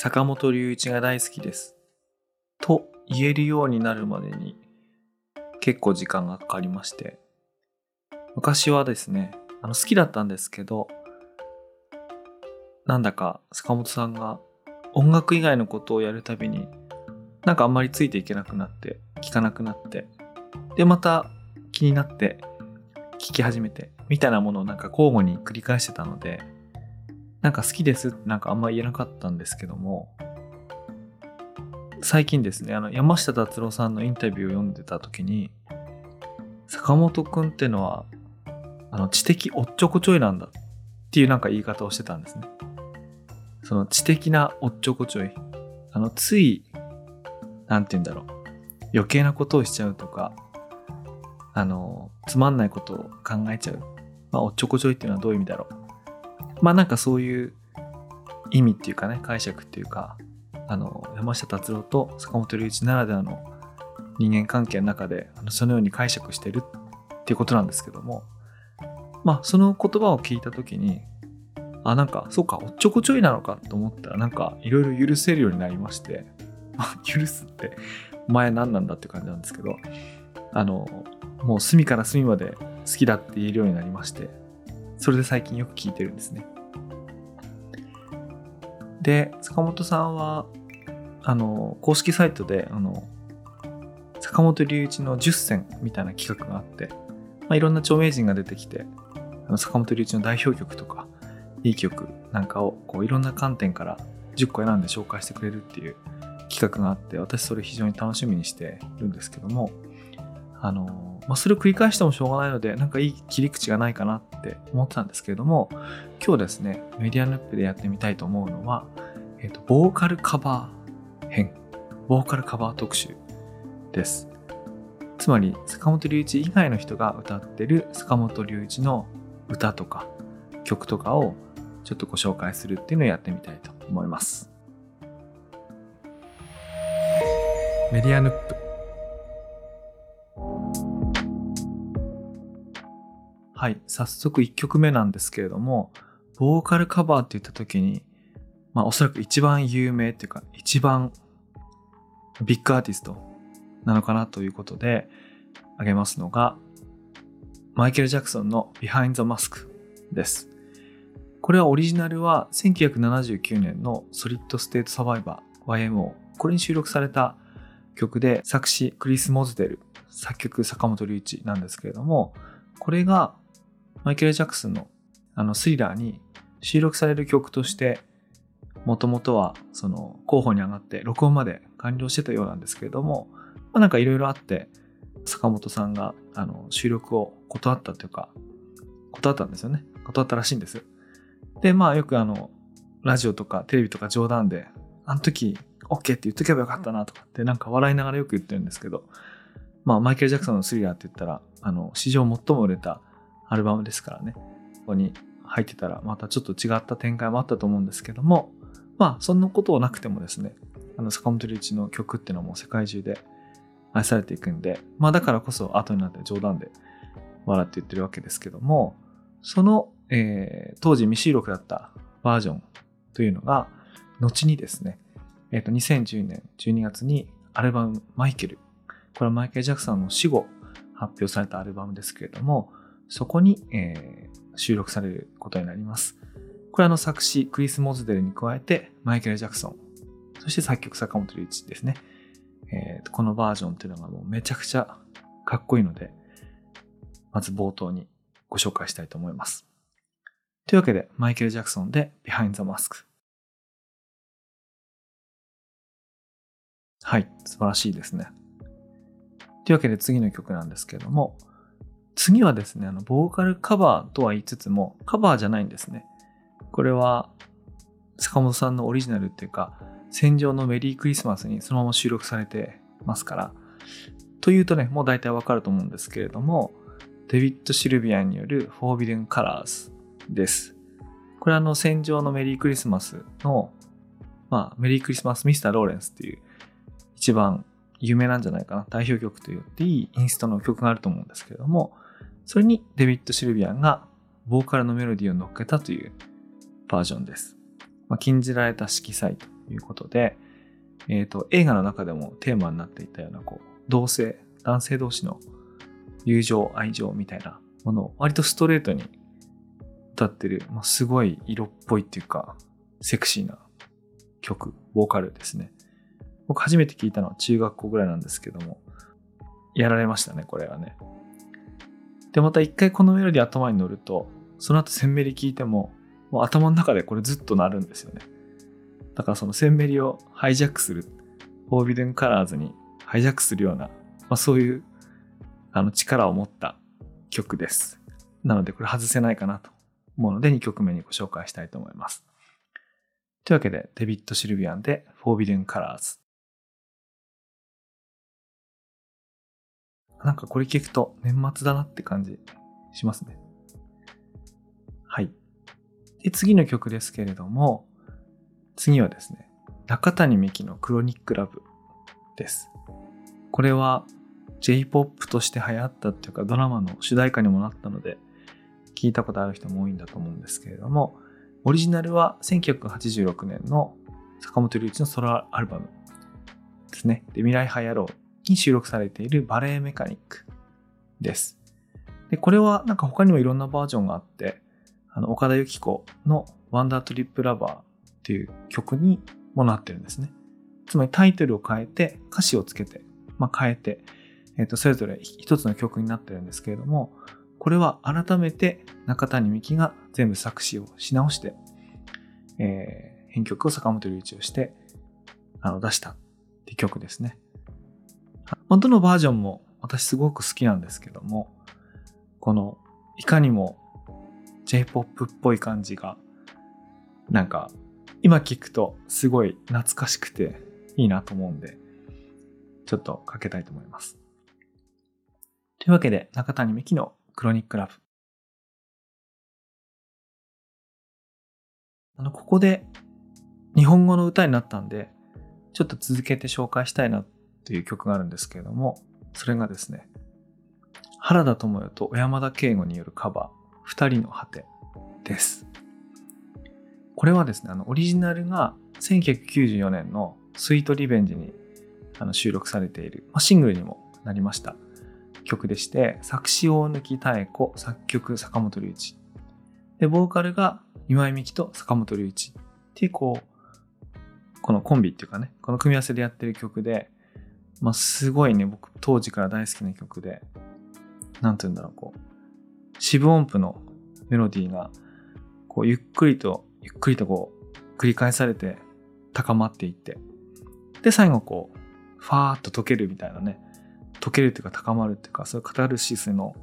坂本龍一が大好きです。と言えるようになるまでに結構時間がかかりまして、昔はですね、あの好きだったんですけど、なんだか坂本さんが音楽以外のことをやるたびに、なんかあんまりついていけなくなって、聞かなくなって、で、また気になって、聞き始めて、みたいなものをなんか交互に繰り返してたので、なんか好きですってなんかあんま言えなかったんですけども、最近ですね、あの山下達郎さんのインタビューを読んでた時に、坂本くんってのは、あの知的おっちょこちょいなんだっていうなんか言い方をしてたんですね。その知的なおっちょこちょい。あの、つい、なんて言うんだろう。余計なことをしちゃうとか、あの、つまんないことを考えちゃう。まあ、おっちょこちょいっていうのはどういう意味だろう。まあなんかそういう意味っていうかね、解釈っていうか、あの、山下達郎と坂本龍一ならではの人間関係の中で、あのそのように解釈してるっていうことなんですけども、まあその言葉を聞いたときに、あ、なんか、そうか、おっちょこちょいなのかと思ったら、なんかいろいろ許せるようになりまして、あ許すって、お前何なんだって感じなんですけど、あの、もう隅から隅まで好きだって言えるようになりまして、それで最近よく聞いてるんですね。で、坂本さんは、あの、公式サイトで、あの、坂本龍一の10選みたいな企画があって、まあ、いろんな著名人が出てきて、あの坂本龍一の代表曲とか、いい曲なんかを、こう、いろんな観点から10個選んで紹介してくれるっていう企画があって、私それ非常に楽しみにしてるんですけども、あの、まあ、それを繰り返してもしょうがないので、なんかいい切り口がないかなって思ってたんですけれども、今日ですね、メディアヌップでやってみたいと思うのは、えっ、と、ボーカルカバー編、ボーカルカバー特集です。つまり、坂本龍一以外の人が歌ってる坂本龍一の歌とか曲とかをちょっとご紹介するっていうのをやってみたいと思います。メディアヌップはい、早速1曲目なんですけれども、ボーカルカバーって言った時に、まあおそらく一番有名っていうか、一番ビッグアーティストなのかなということで、挙げますのが、マイケル・ジャクソンの Behind the Mask です。これはオリジナルは1979年のソリッド・ステート・サバイバー YMO。これに収録された曲で作詞クリス・モズデル、作曲坂本龍一なんですけれども、これがマイケル・ジャクソンのあのスリラーに収録される曲として、もともとはその候補に上がって録音まで完了してたようなんですけれども、まあ、なんかいろいろあって、坂本さんがあの収録を断ったというか、断ったんですよね。断ったらしいんです。で、まあよくあの、ラジオとかテレビとか冗談で、あの時 OK って言っとけばよかったなとかってなんか笑いながらよく言ってるんですけど、まあマイケル・ジャクソンのスリラーって言ったら、あの、史上最も売れたアルバムですからね、ここに入ってたらまたちょっと違った展開もあったと思うんですけども、まあそんなことはなくてもですね、あの坂本龍一の曲っていうのも世界中で愛されていくんで、まあだからこそ後になって冗談で笑って言ってるわけですけども、その、えー当時未収録だったバージョンというのが、後にですね、えっ、と、2010年12月にアルバムマイケル、これはマイケル・ジャクソンの死後発表されたアルバムですけれども、そこに、えー収録されることになります。これはあの作詞クリス・モズデルに加えてマイケル・ジャクソン、そして作曲坂本龍一ですね。えーこのバージョンっていうのがもうめちゃくちゃかっこいいので、まず冒頭にご紹介したいと思います。というわけで、マイケル・ジャクソンで Behind the Mask。はい、素晴らしいですね。というわけで次の曲なんですけれども、次はですね、あの、ボーカルカバーとは言いつつも、カバーじゃないんですね。これは、坂本さんのオリジナルっていうか、戦場のメリークリスマスにそのまま収録されてますから、というとね、もう大体わかると思うんですけれども、デビッド・シルビアンによる Forbidden Colors です。これはあの、戦場のメリークリスマスの、まあ、メリークリスマス・ミスター・ローレンスっていう、一番有名なんじゃないかな、代表曲と言っていいインストの曲があると思うんですけれども、それにデビッド・シルビアンがボーカルのメロディーを乗っけたというバージョンです。まあ、禁じられた色彩ということで、えっ、と、映画の中でもテーマになっていたような、こう、同性、男性同士の友情、愛情みたいなものを割とストレートに歌ってる、まあ、すごい色っぽいっていうか、セクシーな曲、ボーカルですね。僕初めて聞いたのは中学校ぐらいなんですけども、やられましたね、これはね。で、また一回このメロディー頭に乗ると、その後センメリ聞いても、もう頭の中でこれずっと鳴るんですよね。だからそのセンメリをハイジャックする、 Forbidden Colours にハイジャックするような、まあそういうあの力を持った曲です。なのでこれ外せないかなと思うので2曲目にご紹介したいと思います。というわけで、デビッド・シルビアンで Forbidden Colors。なんかこれ聞くと年末だなって感じしますね。はい。で、次の曲ですけれども、次はですね、中谷美紀のクロニックラブです。これは J-POP として流行ったっていうかドラマの主題歌にもなったので、聞いたことある人も多いんだと思うんですけれども、オリジナルは1986年の坂本龍一のソロアルバムですね。で未来派野郎に収録されているバレエメカニックです。で、これはなんか他にもいろんなバージョンがあって、あの、岡田由紀子のワンダートリップラバーっていう曲にもなってるんですね。つまりタイトルを変えて、歌詞をつけて、まあ、変えて、えっ、ー、と、それぞれ一つの曲になってるんですけれども、これは改めて中谷美紀が全部作詞をし直して、えー、編曲を坂本龍一をして、あの、出したって曲ですね。まあ、どのバージョンも私すごく好きなんですけども、この、いかにも J-POP っぽい感じが、なんか、今聞くとすごい懐かしくていいなと思うんで、ちょっとかけたいと思います。というわけで、中谷美紀のクロニックラブ。あの、ここで日本語の歌になったんで、ちょっと続けて紹介したいなという曲があるんですけれども、それがですね、原田智代と小山田圭吾によるカバー、二人の果てです。これはですね、あの、オリジナルが1994年のスイートリベンジにあの収録されている、まあ、シングルにもなりました曲でして、作詞大貫妙子、作曲坂本龍一。で、ボーカルが今井美樹と坂本龍一っていうこう、このコンビっていうかね、この組み合わせでやってる曲で、まあ、すごいね、僕当時から大好きな曲で、なんて言うんだろう、こう、四分音符のメロディーが、こう、ゆっくりと、ゆっくりとこう、繰り返されて、高まっていって、で、最後こう、ファーっと溶けるみたいなね、溶けるっていうか高まるっていうか、そういうカタルシスの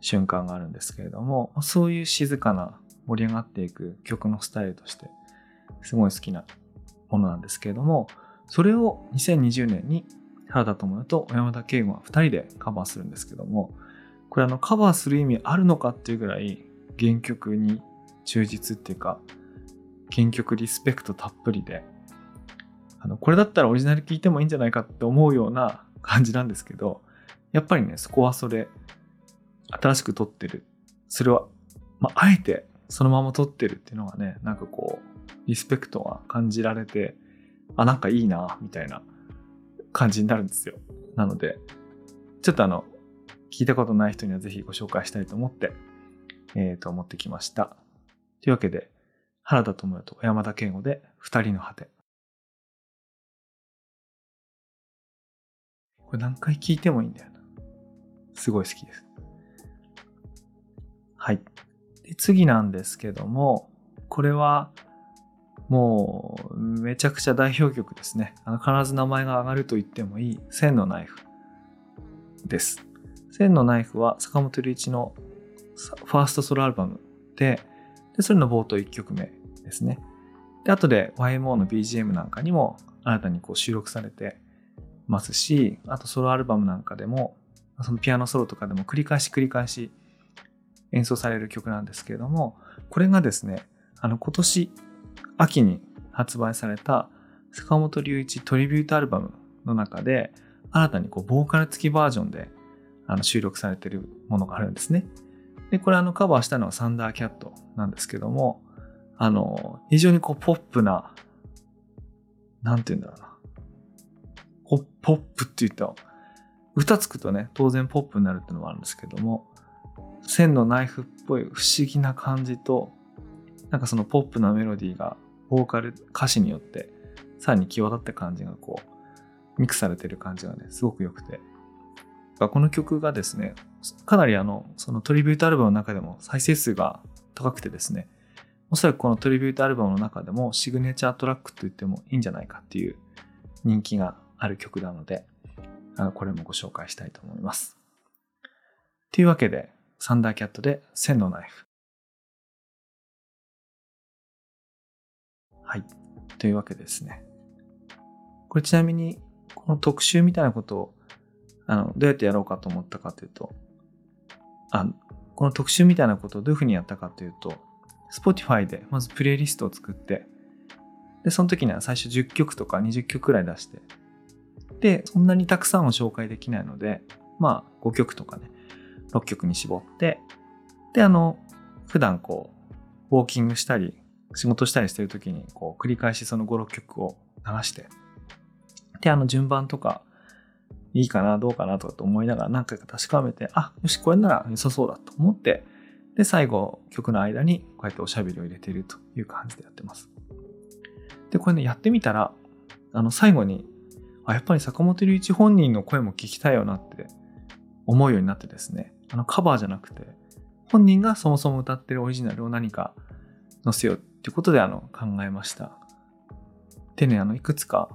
瞬間があるんですけれども、そういう静かな盛り上がっていく曲のスタイルとして、すごい好きなものなんですけれども、それを2020年に原田智也と小山田圭吾は2人でカバーするんですけども、これあのカバーする意味あるのかっていうぐらい原曲に忠実っていうか、原曲リスペクトたっぷりで、あの、これだったらオリジナル聴いてもいいんじゃないかって思うような 感じなんですけど、やっぱりね、そこはそれ、新しく撮ってる。それは、まあ、あえてそのまま撮ってるっていうのがね、なんかこう、リスペクトが感じられて、あ、なんかいいな、みたいな感じになるんですよ。なので、ちょっとあの、聞いたことない人にはぜひご紹介したいと思って、えっ、ー、と、持ってきました。というわけで、原田智也と山田圭吾で二人の果て。これ何回聞いてもいいんだよな。すごい好きです。はい。で次なんですけども、これは、もう、めちゃくちゃ代表曲ですね。あの必ず名前が上がると言ってもいい、千のナイフです。千のナイフは坂本龍一のファーストソロアルバムで、でそれの冒頭1曲目ですね。で、後で YMO の BGM なんかにも新たにこう収録されてますし、あとソロアルバムなんかでも、そのピアノソロとかでも繰り返し繰り返し演奏される曲なんですけれども、これがですね、あの今年秋に発売された坂本龍一トリビュートアルバムの中で、新たにこうボーカル付きバージョンであの収録されているものがあるんですね。で、これあのカバーしたのはサンダーキャットなんですけども、あの、非常にこうポップななんて言うんだろうな。ポポップって言った、歌つくとね、当然ポップになるっていうのもあるんですけども、線のナイフっぽい不思議な感じと、なんかそのポップなメロディーが、ボーカル、歌詞によって、さらに際立った感じがこう、ミックスされてる感じがね、すごく良くて。この曲がですね、かなりあの、そのトリビュートアルバムの中でも再生数が高くてですね、おそらくこのトリビュートアルバムの中でもシグネチャートラックと言ってもいいんじゃないかっていう人気がある曲なので、あのこれもご紹介したいと思います。というわけで、サンダーキャットで線のナイフ。はい。というわけですね。これちなみに、この特集みたいなことを、あの、どうやってやろうかと思ったかというと、あ、この特集みたいなことをどういうふうにやったかというと、Spotify でまずプレイリストを作って、で、その時には最初10曲とか20曲くらい出して、で、そんなにたくさんを紹介できないので、まあ5曲とかね、6曲に絞って、で、あの、普段こう、ウォーキングしたり、仕事したりしてる時に、こう、繰り返しその5、6曲を流して、で、あの、順番とか、いいかな、どうかなとかと思いながら何回か確かめて、あ、よし、これなら良さそうだと思って、で、最後、曲の間にこうやっておしゃべりを入れているという感じでやってます。で、これね、やってみたら、あの、最後に、あ、やっぱり坂本龍一本人の声も聞きたいよなって思うようになってですね、あの、カバーじゃなくて、本人がそもそも歌ってるオリジナルを何か載せようってことで、あの、考えました。でね、あの、いくつか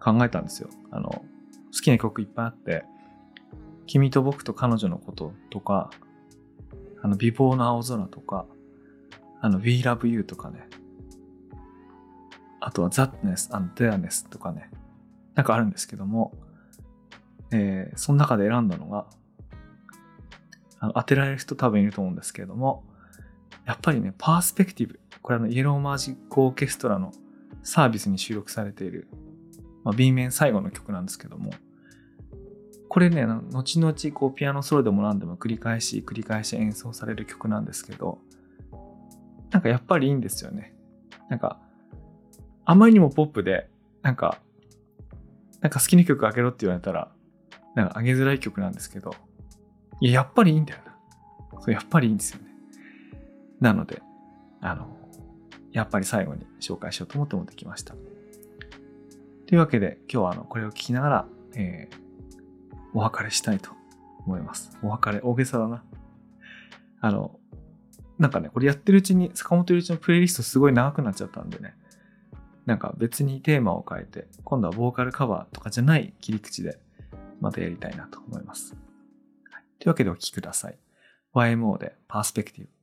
考えたんですよ。あの、好きな曲いっぱいあって、君と僕と彼女のこととか、あの、美貌の青空とか、あの、We Love You とかね。あとは Thatness and Dareness とかね。なんかあるんですけども、えー、その中で選んだのが、あの当てられる人多分いると思うんですけれども、やっぱりね、パースペクティブ。これあの、イエローマジックオーケストラのサービスに収録されている、まあ、B 面最後の曲なんですけども、これね、後々こうピアノソロでも何でも繰り返し繰り返し演奏される曲なんですけど、なんかやっぱりいいんですよね。なんか、あまりにもポップで、なんか、なんか好きな曲あげろって言われたら、なんかあげづらい曲なんですけど、いや、やっぱりいいんだよな。そう、やっぱりいいんですよね。なので、あの、やっぱり最後に紹介しようと思って持ってきました。というわけで、今日はあの、これを聞きながら、えー、お別れしたいと思います。お別れ、大げさだな。あの、なんかね、これやってるうちに、坂本龍一のプレイリストすごい長くなっちゃったんでね、なんか別にテーマを変えて、今度はボーカルカバーとかじゃない切り口で、またやりたいなと思います。というわけでお聴きください。YMO でパースペクティブ。